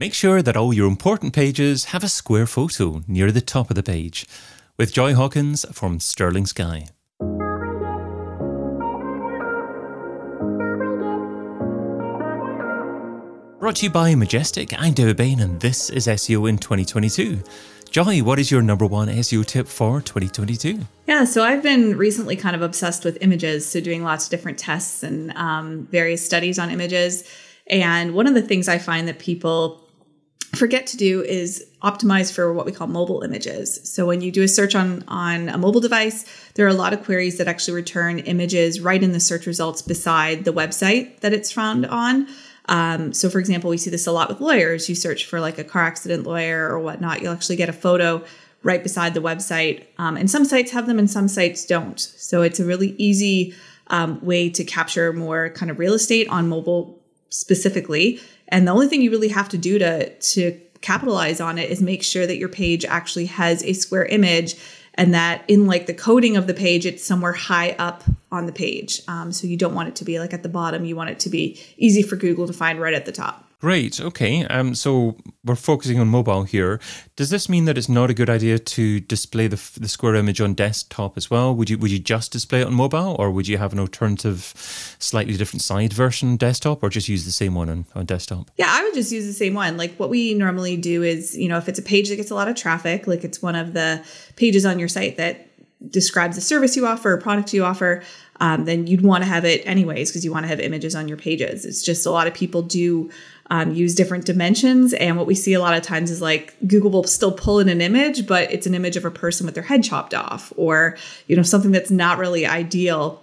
Make sure that all your important pages have a square photo near the top of the page. With Joy Hawkins from Sterling Sky. Brought to you by Majestic, I'm David Bain, and this is SEO in 2022. Joy, what is your number one SEO tip for 2022? Yeah, so I've been recently kind of obsessed with images, so doing lots of different tests and um, various studies on images. And one of the things I find that people forget to do is optimize for what we call mobile images. So when you do a search on on a mobile device, there are a lot of queries that actually return images right in the search results beside the website that it's found on. Um, so for example, we see this a lot with lawyers. You search for like a car accident lawyer or whatnot, you'll actually get a photo right beside the website. Um, and some sites have them and some sites don't. So it's a really easy um, way to capture more kind of real estate on mobile specifically. And the only thing you really have to do to to capitalize on it is make sure that your page actually has a square image and that in like the coding of the page it's somewhere high up on the page. Um, so you don't want it to be like at the bottom. You want it to be easy for google to find right at the top Great. Okay. Um, so we're focusing on mobile here. Does this mean that it's not a good idea to display the, the square image on desktop as well? Would you would you just display it on mobile, or would you have an alternative, slightly different side version desktop, or just use the same one on, on desktop? Yeah, I would just use the same one. Like what we normally do is, you know, if it's a page that gets a lot of traffic, like it's one of the pages on your site that describes the service you offer or product you offer, um, then you'd want to have it anyways because you want to have images on your pages. It's just a lot of people do um, use different dimensions. And what we see a lot of times is like Google will still pull in an image, but it's an image of a person with their head chopped off or, you know, something that's not really ideal.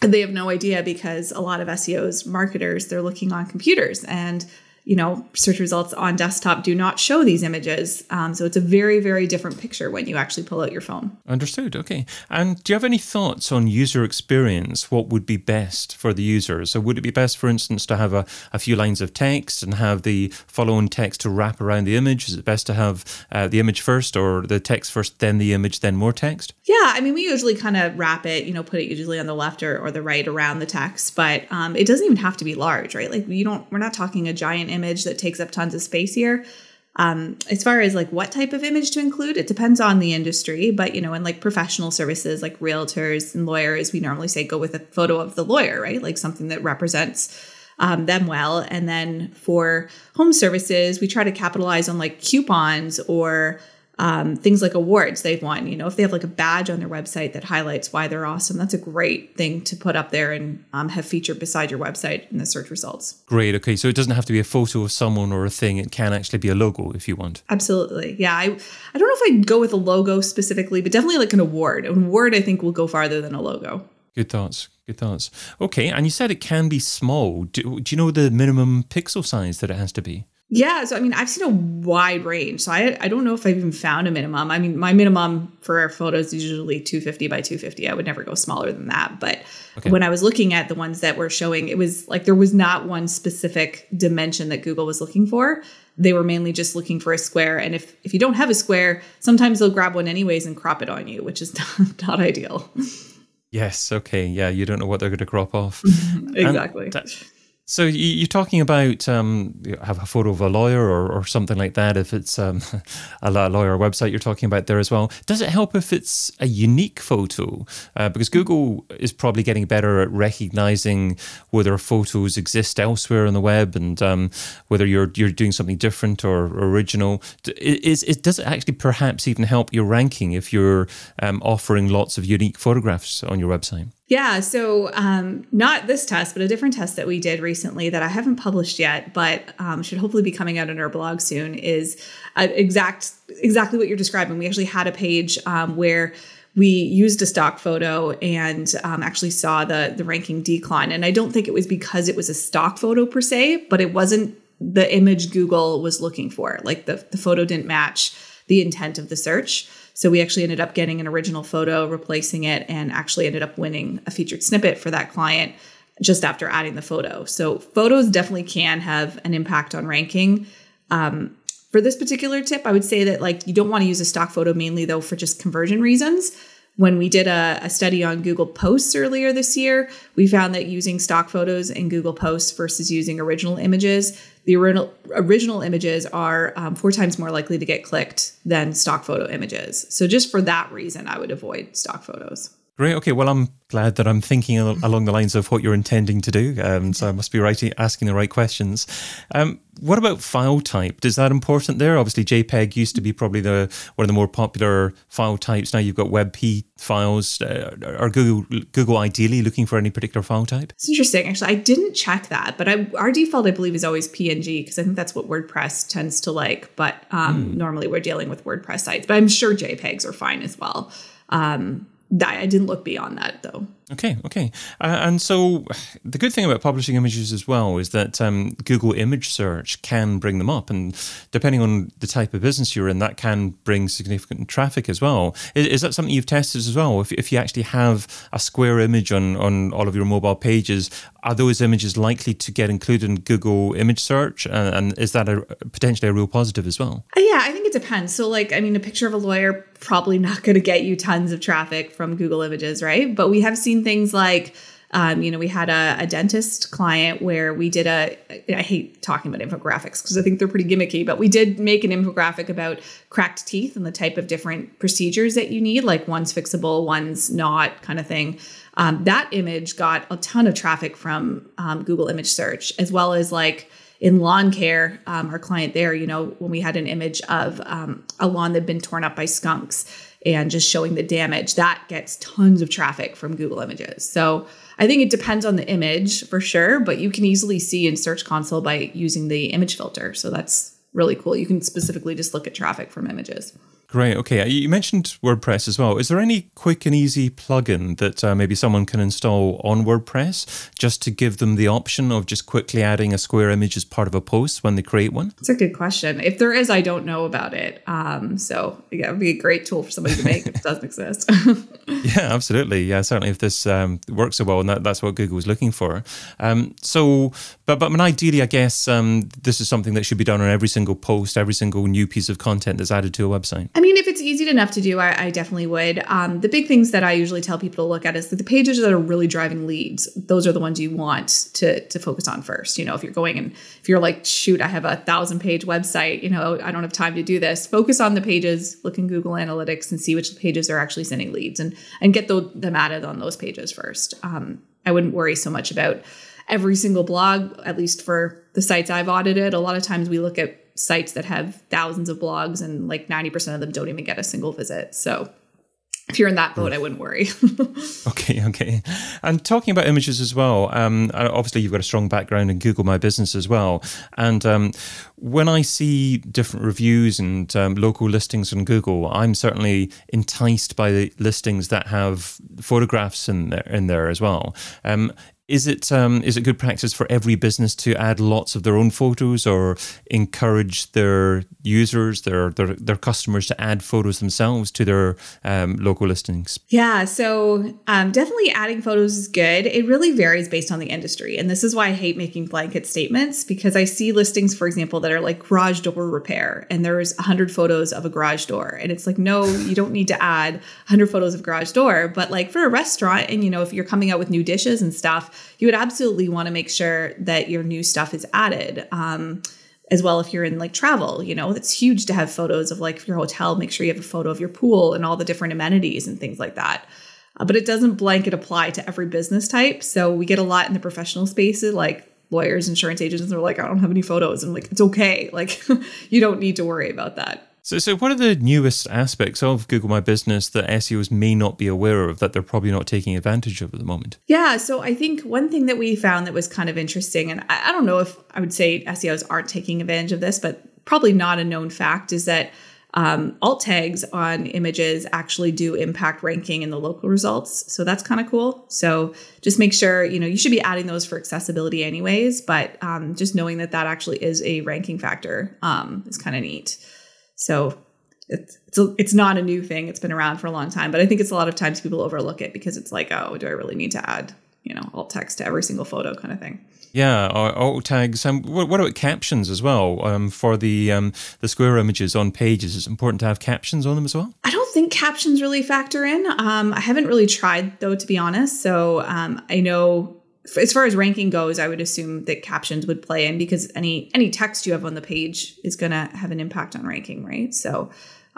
And they have no idea because a lot of SEOs, marketers, they're looking on computers and you know, search results on desktop do not show these images. Um, so it's a very, very different picture when you actually pull out your phone. Understood. Okay. And do you have any thoughts on user experience? What would be best for the user? So would it be best, for instance, to have a, a few lines of text and have the following text to wrap around the image? Is it best to have uh, the image first or the text first, then the image, then more text? Yeah. I mean, we usually kind of wrap it, you know, put it usually on the left or, or the right around the text, but um, it doesn't even have to be large, right? Like you don't, we're not talking a giant image that takes up tons of space here. Um, as far as like what type of image to include, it depends on the industry. But you know, in like professional services, like realtors and lawyers, we normally say go with a photo of the lawyer, right? Like something that represents um, them well. And then for home services, we try to capitalize on like coupons or um, things like awards they've won. You know, if they have like a badge on their website that highlights why they're awesome, that's a great thing to put up there and um, have featured beside your website in the search results. Great. Okay. So it doesn't have to be a photo of someone or a thing. It can actually be a logo if you want. Absolutely. Yeah. I, I don't know if I'd go with a logo specifically, but definitely like an award. An award, I think, will go farther than a logo. Good thoughts. Good thoughts. Okay. And you said it can be small. Do, do you know the minimum pixel size that it has to be? Yeah, so I mean, I've seen a wide range. So I I don't know if I've even found a minimum. I mean, my minimum for our photos is usually 250 by 250. I would never go smaller than that. But okay. when I was looking at the ones that were showing, it was like there was not one specific dimension that Google was looking for. They were mainly just looking for a square. And if if you don't have a square, sometimes they'll grab one anyways and crop it on you, which is not, not ideal. Yes. Okay. Yeah. You don't know what they're going to crop off. exactly. So you're talking about um, have a photo of a lawyer or, or something like that. If it's um, a lawyer website, you're talking about there as well. Does it help if it's a unique photo? Uh, because Google is probably getting better at recognizing whether photos exist elsewhere on the web and um, whether you're you're doing something different or original. Is, is does it actually perhaps even help your ranking if you're um, offering lots of unique photographs on your website? Yeah. So, um, not this test, but a different test that we did recently that I haven't published yet, but um, should hopefully be coming out on our blog soon is uh, exact exactly what you're describing. We actually had a page um, where we used a stock photo and um, actually saw the the ranking decline. And I don't think it was because it was a stock photo per se, but it wasn't the image Google was looking for. Like the the photo didn't match the intent of the search. So we actually ended up getting an original photo, replacing it, and actually ended up winning a featured snippet for that client just after adding the photo. So photos definitely can have an impact on ranking. Um, for this particular tip, I would say that like you don't want to use a stock photo mainly though for just conversion reasons. When we did a, a, study on Google Posts earlier this year, we found that using stock photos in Google Posts versus using original images, the original original images are um, four times more likely to get clicked than stock photo images. So just for that reason, I would avoid stock photos. Great. Okay. Well, I'm glad that I'm thinking along the lines of what you're intending to do. Um, so I must be writing, asking the right questions. Um, what about file type? Is that important there? Obviously, JPEG used to be probably the one of the more popular file types. Now you've got WebP files. Uh, are Google Google ideally looking for any particular file type? It's interesting. Actually, I didn't check that, but I, our default, I believe, is always PNG because I think that's what WordPress tends to like. But um, mm. normally we're dealing with WordPress sites, but I'm sure JPEGs are fine as well. Um, I didn't look beyond that though. Okay, okay. Uh, and so the good thing about publishing images as well is that um, Google image search can bring them up. And depending on the type of business you're in, that can bring significant traffic as well. Is, is that something you've tested as well? If, if you actually have a square image on, on all of your mobile pages, are those images likely to get included in Google image search? Uh, and is that a, potentially a real positive as well? Uh, yeah, I think it depends. So, like, I mean, a picture of a lawyer probably not going to get you tons of traffic from Google images, right? But we have seen seen things like um, you know, we had a, a, dentist client where we did a, I hate talking about infographics because I think they're pretty gimmicky, but we did make an infographic about cracked teeth and the type of different procedures that you need, like one's fixable, one's not, kind of thing. Um, that image got a ton of traffic from um, Google image search, as well as like in lawn care, um, our client there, you know, when we had an image of um, a lawn that had been torn up by skunks and just showing the damage, that gets tons of traffic from Google Images. So I think it depends on the image for sure, but you can easily see in Search Console by using the image filter. So that's really cool. You can specifically just look at traffic from images. Great. Okay. You mentioned WordPress as well. Is there any quick and easy plugin that uh, maybe someone can install on WordPress just to give them the option of just quickly adding a square image as part of a post when they create one? That's a good question. If there is, I don't know about it. Um, so yeah, it would be a great tool for somebody to make if it doesn't exist. yeah, absolutely. Yeah, certainly if this um, works so well, and that, that's what Google was looking for. Um, so, but but I mean, ideally, I guess um, this is something that should be done on every single post, every single new piece of content that's added to a website. I mean, if it's easy enough to do, I, I definitely would. Um, the big things that I usually tell people to look at is the pages that are really driving leads. Those are the ones you want to to focus on first. You know, if you're going and if you're like, shoot, I have a thousand page website. You know, I don't have time to do this. Focus on the pages. Look in Google Analytics and see which pages are actually sending leads, and and get the, them added on those pages first. Um, I wouldn't worry so much about every single blog, at least for the sites I've audited. A lot of times we look at sites that have thousands of blogs and like 90% of them don't even get a single visit. So if you're in that boat, I wouldn't worry. okay, okay. And talking about images as well, um, obviously you've got a strong background in Google My Business as well. And um, when I see different reviews and um, local listings on Google, I'm certainly enticed by the listings that have photographs in there, in there as well. Is it um, is it good practice for every business to add lots of their own photos or encourage their users, their their, their customers to add photos themselves to their um, local listings? Yeah, so um, definitely adding photos is good. It really varies based on the industry, and this is why I hate making blanket statements because I see listings, for example, that are like garage door repair, and there's hundred photos of a garage door, and it's like, no, you don't need to add hundred photos of garage door, but like for a restaurant, and you know, if you're coming out with new dishes and stuff you would absolutely want to make sure that your new stuff is added. Um, as well if you're in like travel you know? It's huge to have photos of like your hotel make sure you have a photo of your pool and all the different amenities and things like that. Uh, but it doesn't blanket apply to every business type. So we get a lot in the professional spaces like lawyers insurance agents are like i don't have any photos. And like it's okay. Like you don't need to worry about that so, so what are the newest aspects of Google My Business that SEOs may not be aware of that they're probably not taking advantage of at the moment? Yeah, so I think one thing that we found that was kind of interesting, and I, I don't know if I would say SEOs aren't taking advantage of this, but probably not a known fact, is that um, alt tags on images actually do impact ranking in the local results. So that's kind of cool. So just make sure, you know, you should be adding those for accessibility anyways, but um, just knowing that that actually is a ranking factor um, is kind of neat. So it's it's, a, it's not a new thing. It's been around for a long time, but I think it's a lot of times people overlook it because it's like, oh, do I really need to add you know alt text to every single photo kind of thing? Yeah, alt tags. Um, what, what, about captions as well? Um, for the um, the square images on pages, it's important to have captions on them as well. I don't think captions really factor in. Um, I haven't really tried though, to be honest. So um, I know as far as ranking goes, I would assume that captions would play in because any any text you have on the page is going to have an impact on ranking, right? So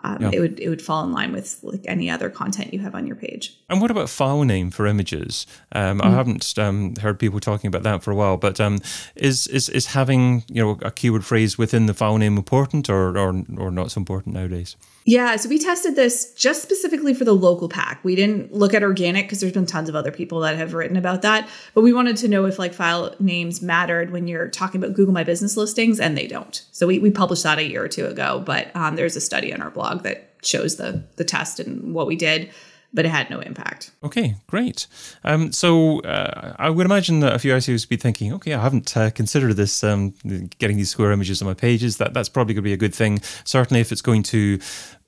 um, yeah. it would it would fall in line with like any other content you have on your page. And what about file name for images? Um, mm-hmm. I haven't um, heard people talking about that for a while, but um, is is is having you know a keyword phrase within the file name important or or, or not so important nowadays? Yeah, so we tested this just specifically for the local pack. We didn't look at organic because there's been tons of other people that have written about that, but we wanted to know if like file names mattered when you're talking about Google My Business listings, and they don't. So we, we published that a year or two ago, but um, there's a study on our blog that shows the the test and what we did but it had no impact. Okay, great. Um, so uh, I would imagine that a few SEOs would be thinking, okay, I haven't uh, considered this, um, getting these square images on my pages. That that's probably going to be a good thing. Certainly, if it's going to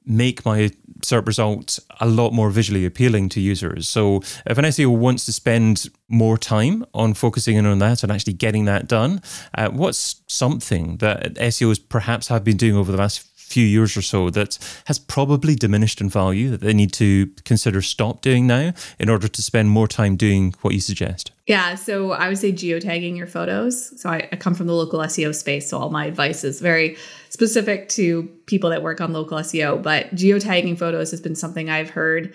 make my SERP result a lot more visually appealing to users. So if an SEO wants to spend more time on focusing in on that and actually getting that done, uh, what's something that SEOs perhaps have been doing over the last few years or so that has probably diminished in value that they need to consider stop doing now in order to spend more time doing what you suggest? Yeah, so I would say geotagging your photos. So I, I come from the local SEO space, so all my advice is very specific to people that work on local SEO. But geotagging photos has been something I've heard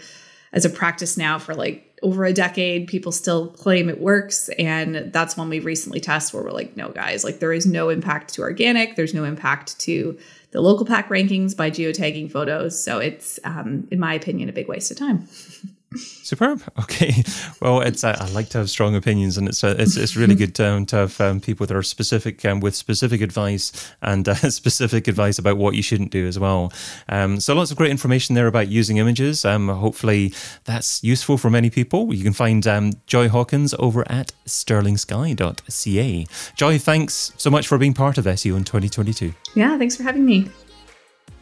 as a practice now for like over a decade. People still claim it works. And that's one we recently tested where we're like, no, guys, like there is no impact to organic, there's no impact to the local pack rankings by geotagging photos. So it's, um, in my opinion, a big waste of time. Superb. Okay. Well, it's uh, I like to have strong opinions, and it's uh, it's it's really good to, um, to have um, people that are specific um, with specific advice and uh, specific advice about what you shouldn't do as well. Um, so lots of great information there about using images. Um, hopefully that's useful for many people. You can find um, Joy Hawkins over at sterlingsky.ca. Joy, thanks so much for being part of SEO in 2022. Yeah, thanks for having me.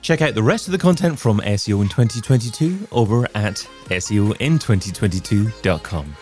Check out the rest of the content from SEO in 2022 over at SEOin2022.com.